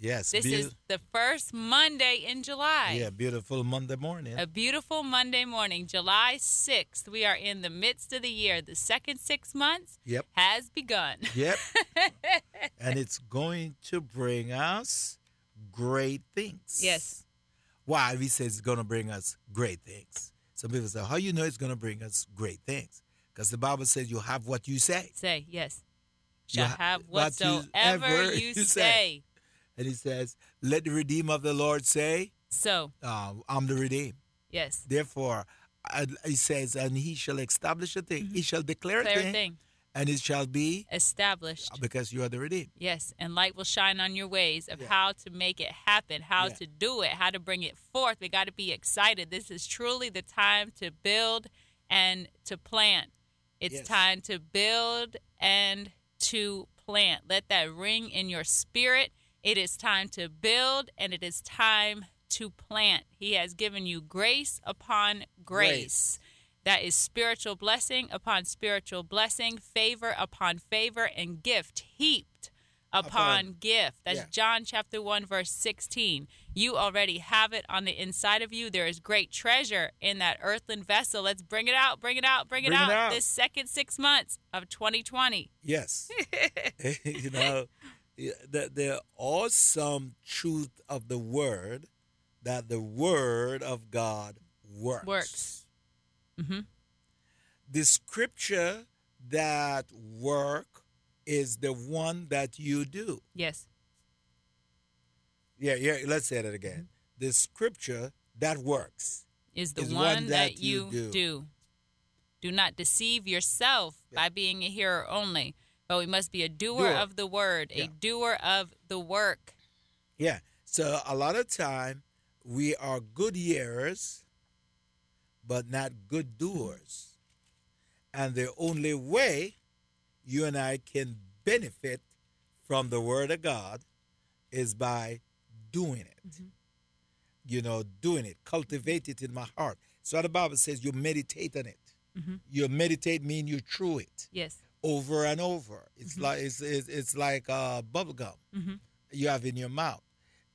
Yes. This be- is the first Monday in July. Yeah, beautiful Monday morning. A beautiful Monday morning, July 6th. We are in the midst of the year. The second six months yep. has begun. Yep. and it's going to bring us great things. Yes. Why? He says it's going to bring us great things. Some people say, How you know it's going to bring us great things? Because the Bible says you have what you say. Say, yes. Shall ha- have whatsoever you, you say. say. And he says, Let the redeemer of the Lord say, So. Uh, I'm the redeemed. Yes. Therefore, uh, he says, And he shall establish a thing. Mm-hmm. He shall declare, declare a thing, thing. And it shall be established. Because you are the redeemed. Yes. And light will shine on your ways of yeah. how to make it happen, how yeah. to do it, how to bring it forth. We got to be excited. This is truly the time to build and to plant. It's yes. time to build and to plant. Let that ring in your spirit. It is time to build and it is time to plant. He has given you grace upon grace. grace. That is spiritual blessing upon spiritual blessing, favor upon favor, and gift heaped upon, upon gift. That's yeah. John chapter 1, verse 16. You already have it on the inside of you. There is great treasure in that earthen vessel. Let's bring it out, bring it out, bring, bring it, out, it out this second six months of 2020. Yes. you know, the, the awesome truth of the word that the word of God works. Works. Mm-hmm. The scripture that work is the one that you do. Yes. Yeah, yeah, let's say that again. The scripture that works is the is one, one, that, that you, you do. do. Do not deceive yourself yeah. by being a hearer only, but we must be a doer, doer. of the word, yeah. a doer of the work. Yeah. So a lot of time we are good hearers, but not good doers. And the only way you and I can benefit from the Word of God is by doing it. Mm-hmm. You know, doing it, cultivate it in my heart. So the Bible says you meditate on it. Mm-hmm. You meditate mean you chew it. Yes. Over and over. It's mm-hmm. like it's, it's, it's like uh, bubble gum mm-hmm. you have in your mouth,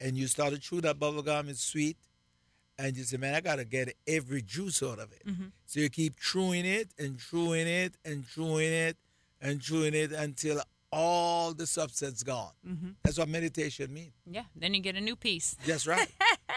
and you start to chew that bubble gum. It's sweet, and you say, "Man, I gotta get every juice out of it." Mm-hmm. So you keep chewing it and chewing it and chewing it and chewing it until all the substance gone. Mm-hmm. That's what meditation means. Yeah, then you get a new piece. That's right.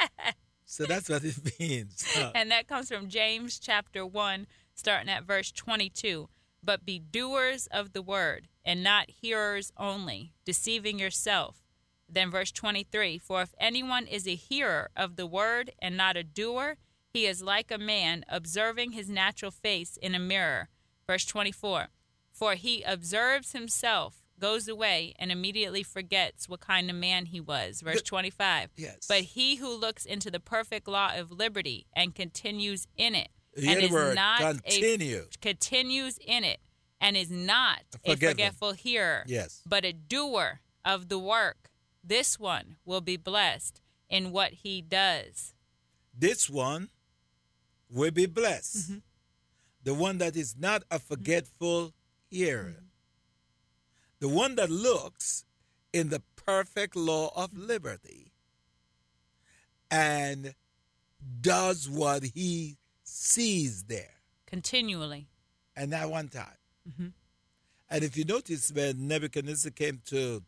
so that's what it means. and that comes from James chapter 1, starting at verse 22. But be doers of the word, and not hearers only, deceiving yourself. Then verse 23 For if anyone is a hearer of the word and not a doer, he is like a man observing his natural face in a mirror. Verse 24 For he observes himself goes away and immediately forgets what kind of man he was. Verse 25. Yes. But he who looks into the perfect law of liberty and continues in it, the and is not continue. A, continues in it, and is not a forgetful hearer, yes. but a doer of the work, this one will be blessed in what he does. This one will be blessed. Mm-hmm. The one that is not a forgetful hearer. Mm-hmm the one that looks in the perfect law of liberty and does what he sees there continually and not one time mm-hmm. and if you notice when nebuchadnezzar came to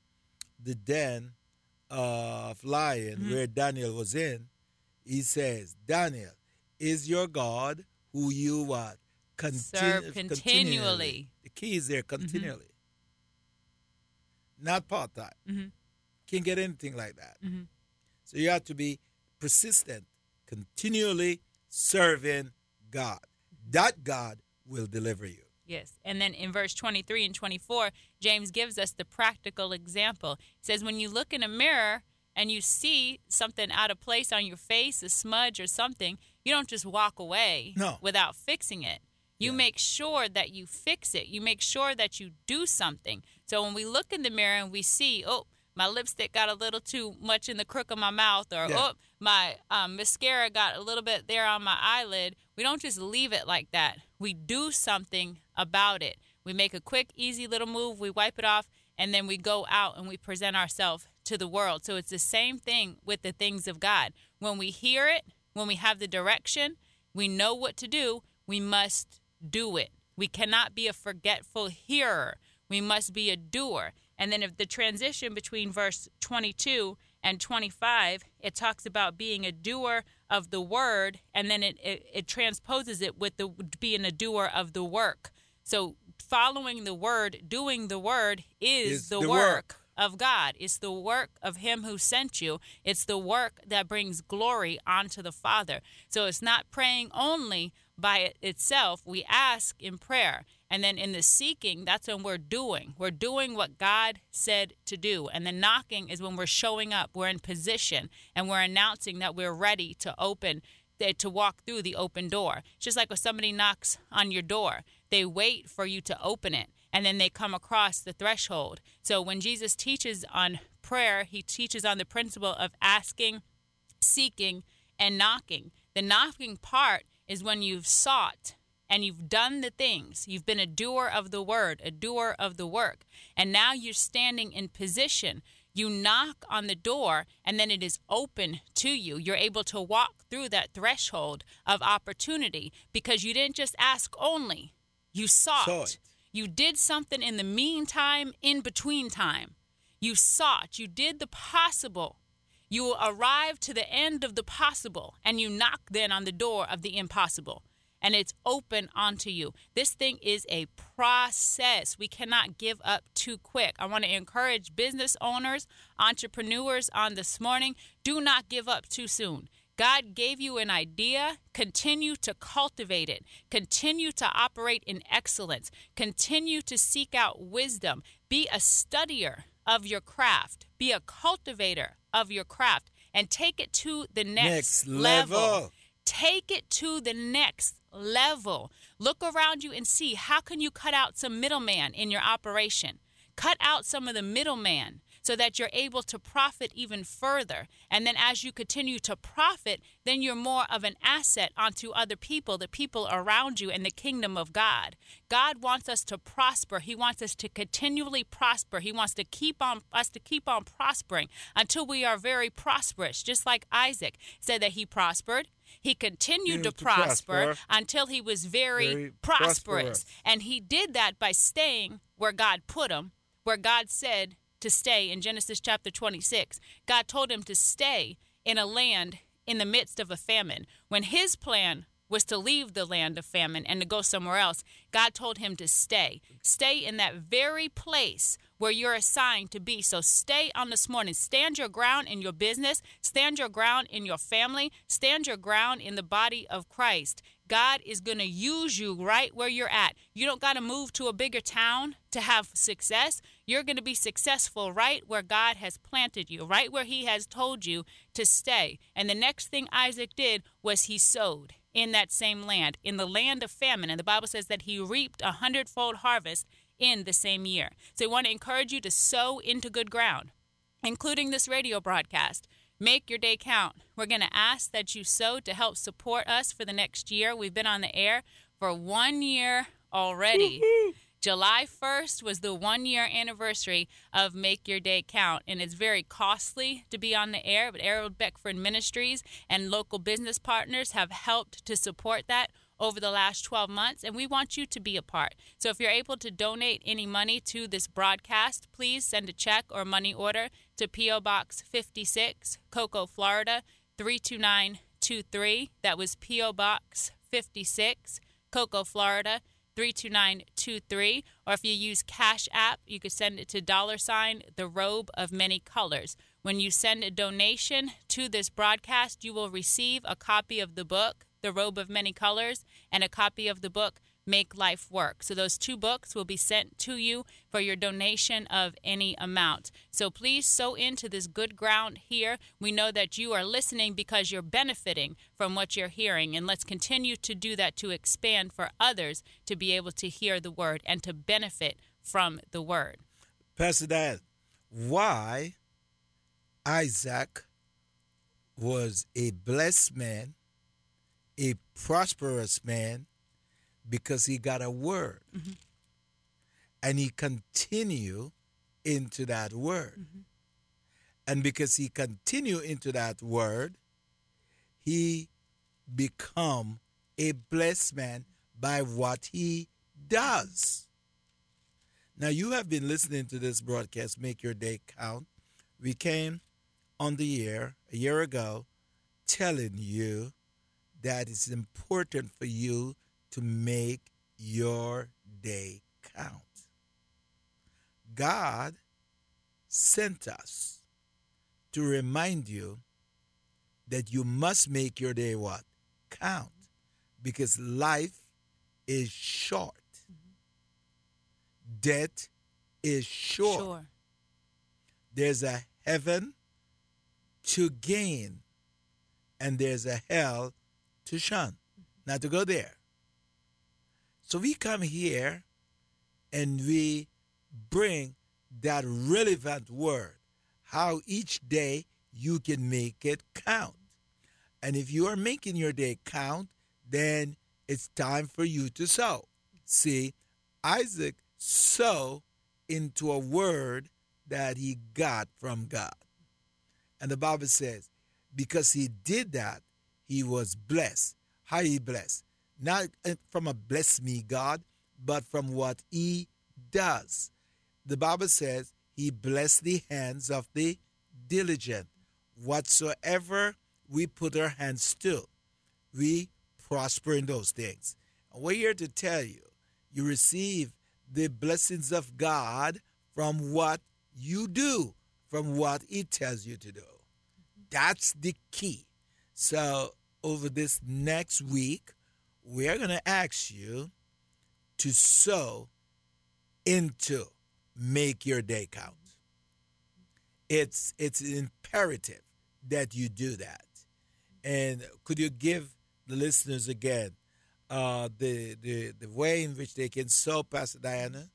the den of lion mm-hmm. where daniel was in he says daniel is your god who you what Continu- Serve continually. continually. the key is there mm-hmm. continually mm-hmm not part time. Mm-hmm. Can't get anything like that. Mm-hmm. So you have to be persistent, continually serving God. That God will deliver you. Yes. And then in verse 23 and 24, James gives us the practical example. He says, When you look in a mirror, and you see something out of place on your face, a smudge or something, you don't just walk away No. without fixing it. You Yeah. make sure that you fix it. You make sure that you do something. So when we look in the mirror and we see, oh, my lipstick got a little too much in the crook of my mouth, or Yeah. oh, my um, mascara got a little bit there on my eyelid, we don't just leave it like that. We do something about it. We make a quick, easy little move, we wipe it off, and then we go out and we present ourselves to the world. So it's the same thing with the things of God. When we hear it, when we have the direction, we know what to do, we must do it. We cannot be a forgetful hearer. We must be a doer. And then if the transition between verse 22 and 25, it talks about being a doer of the word, and then it, it, it transposes it with the being a doer of the work. So following the word, doing the word is, Is the, the work work. of God. It's the work of Him who sent you. It's the work that brings glory onto the Father. So it's not praying only by itself. We ask in prayer. And then in the seeking, that's when we're doing. We're doing what God said to do. And the knocking is when we're showing up. We're in position and we're announcing that we're ready to open, eh, to walk through the open door. It's just like when somebody knocks on your door, they wait for you to open it and then they come across the threshold. So when Jesus teaches on prayer, he teaches on the principle of asking, seeking, and knocking. The knocking part is when you've sought and you've done the things. You've been a doer of the word, a doer of the work. And now you're standing in position. You knock on the door and then it is open to you. You're able to walk through that threshold of opportunity because you didn't just ask only, you sought. Sought. You did something in the meantime, in between time. You sought. You did the possible. You will arrive to the end of the possible and you knock then on the door of the impossible and it's open onto you. This thing is a process. We cannot give up too quick. I want to encourage business owners, entrepreneurs on this morning do not give up too soon. God gave you an idea. Continue to cultivate it. Continue to operate in excellence. Continue to seek out wisdom. Be a studier of your craft. Be a cultivator of your craft and take it to the next, Next level. Take it to the next level. Look around you and see how can you cut out some middleman in your operation. Cut out some of the middleman so that you're able to profit even further. And then as you continue to profit, then you're more of an asset onto other people, the people around you, and the kingdom of God. God wants us to prosper. He wants us to continually prosper. He wants to keep on us to keep on prospering until we are very prosperous, just like Isaac said that he prospered. He continued to to prosper, prosper. until he was very, Very prosperous. prosperous. And he did that by staying where God put him, where God said to stay in Genesis chapter 26. God told him to stay in a land in the midst of a famine. When his plan was to leave the land of famine and to go somewhere else, God told him to stay. Stay in that very place where you're assigned to be. So stay on this morning. Stand your ground in your business, stand your ground in your family, stand your ground in the body of Christ. God is going to use you right where you're at. You don't got to move to a bigger town to have success. You're going to be successful right where God has planted you, right where He has told you to stay. And the next thing Isaac did was he sowed in that same land, in the land of famine. And the Bible says that he reaped a hundredfold harvest in the same year. So I want to encourage you to sow into good ground, including this radio broadcast. Make your day count. We're going to ask that you sow to help support us for the next year. We've been on the air for one year already. July 1st was the one year anniversary of Make Your Day Count, and it's very costly to be on the air, but Errol Beckford Ministries and local business partners have helped to support that over the last 12 months, and we want you to be a part. So if you're able to donate any money to this broadcast, please send a check or money order to P.O. Box 56, Cocoa, Florida 32923. That was P.O. Box 56, Cocoa, Florida 32923 or if you use cash app you could send it to dollar sign the robe of many colors. When you send a donation to this broadcast you will receive a copy of the book the robe of many colors and a copy of the book Make Life Work. So those two books will be sent to you for your donation of any amount. So please sow into this good ground here. We know that you are listening because you're benefiting from what you're hearing. And let's continue to do that to expand for others to be able to hear the word and to benefit from the word. Pastor Diane, why Isaac was a blessed man, a prosperous man, because he got a word. Mm-hmm. And he continue into that word. Mm-hmm. And because he continue into that word, he become a blessed man by what he does. Now you have been listening to this broadcast, Make Your Day Count. We came on the air a year ago telling you that it's important for you to make your day count. God sent us to remind you that you must make your day what? Count. Because life is short. Mm-hmm. Death is short. Sure. There's a heaven to gain and there's a hell to shun. Mm-hmm. Not to go there. So we come here and we bring that relevant word, how each day you can make it count. And if you are making your day count, then it's time for you to sow. See, Isaac sowed into a word that he got from God. And the Bible says, because he did that, he was blessed. How he blessed? Not uh, from a bless me God, but from what he does. The Bible says he blessed the hands of the diligent. Whatsoever we put our hands to, we prosper in those things. And we're here to tell you, you receive the blessings of God from what you do, from what he tells you to do. That's the key. So over this next week, we're going to ask you to sow into make your day count. It's it's imperative that you do that. And could you give the listeners again uh, the, the the way in which they can sow, Pastor Diana,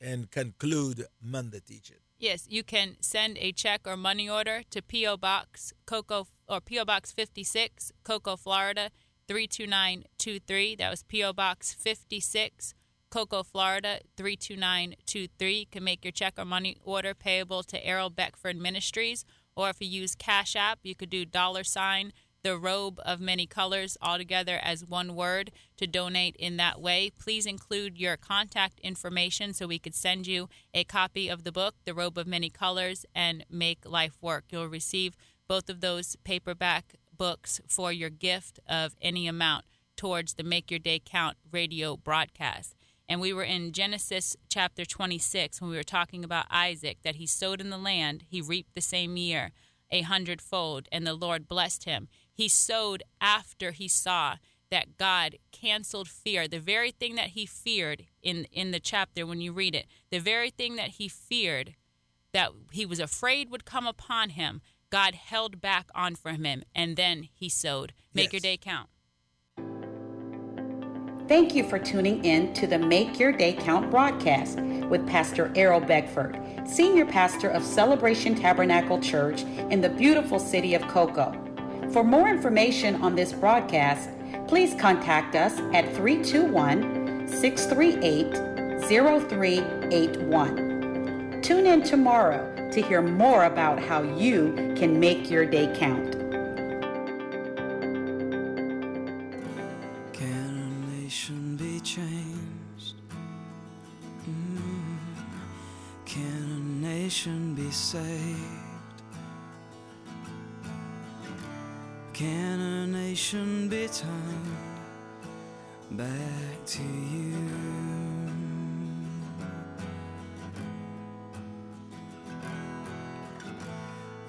and conclude Monday teaching? Yes, you can send a check or money order to PO Box Cocoa or PO Box 56, Cocoa, Florida 32923. That was P.O. Box 56, Cocoa, Florida 32923. You can make your check or money order payable to Errol Beckford Ministries. Or if you use Cash App, you could do dollar sign the robe of many colors all together as one word to donate in that way. Please include your contact information so we could send you a copy of the book, The Robe of Many Colors, and Make Life Work. You'll receive both of those paperback books for your gift of any amount towards the Make Your Day Count radio broadcast. And we were in Genesis chapter 26 when we were talking about Isaac, that he sowed in the land, he reaped the same year a hundredfold, and the Lord blessed him. He sowed after he saw that God canceled fear. The very thing that he feared in, in the chapter when you read it, the very thing that he feared that he was afraid would come upon him, God held back on from him, and then he sowed. Make yes. your day count. Thank you for tuning in to the Make Your Day Count broadcast with Pastor Errol Beckford, Senior Pastor of Celebration Tabernacle Church in the beautiful city of Cocoa. For more information on this broadcast, please contact us at 321 638 0381. Tune in tomorrow to hear more about how you can make your day count. Can a nation be changed? Mm. Can a nation be saved? Can a nation be turned back to you?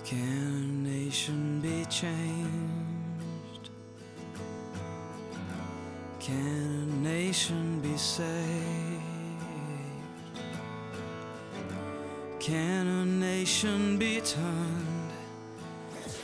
Can a nation be changed? Can a nation be saved? Can a nation be turned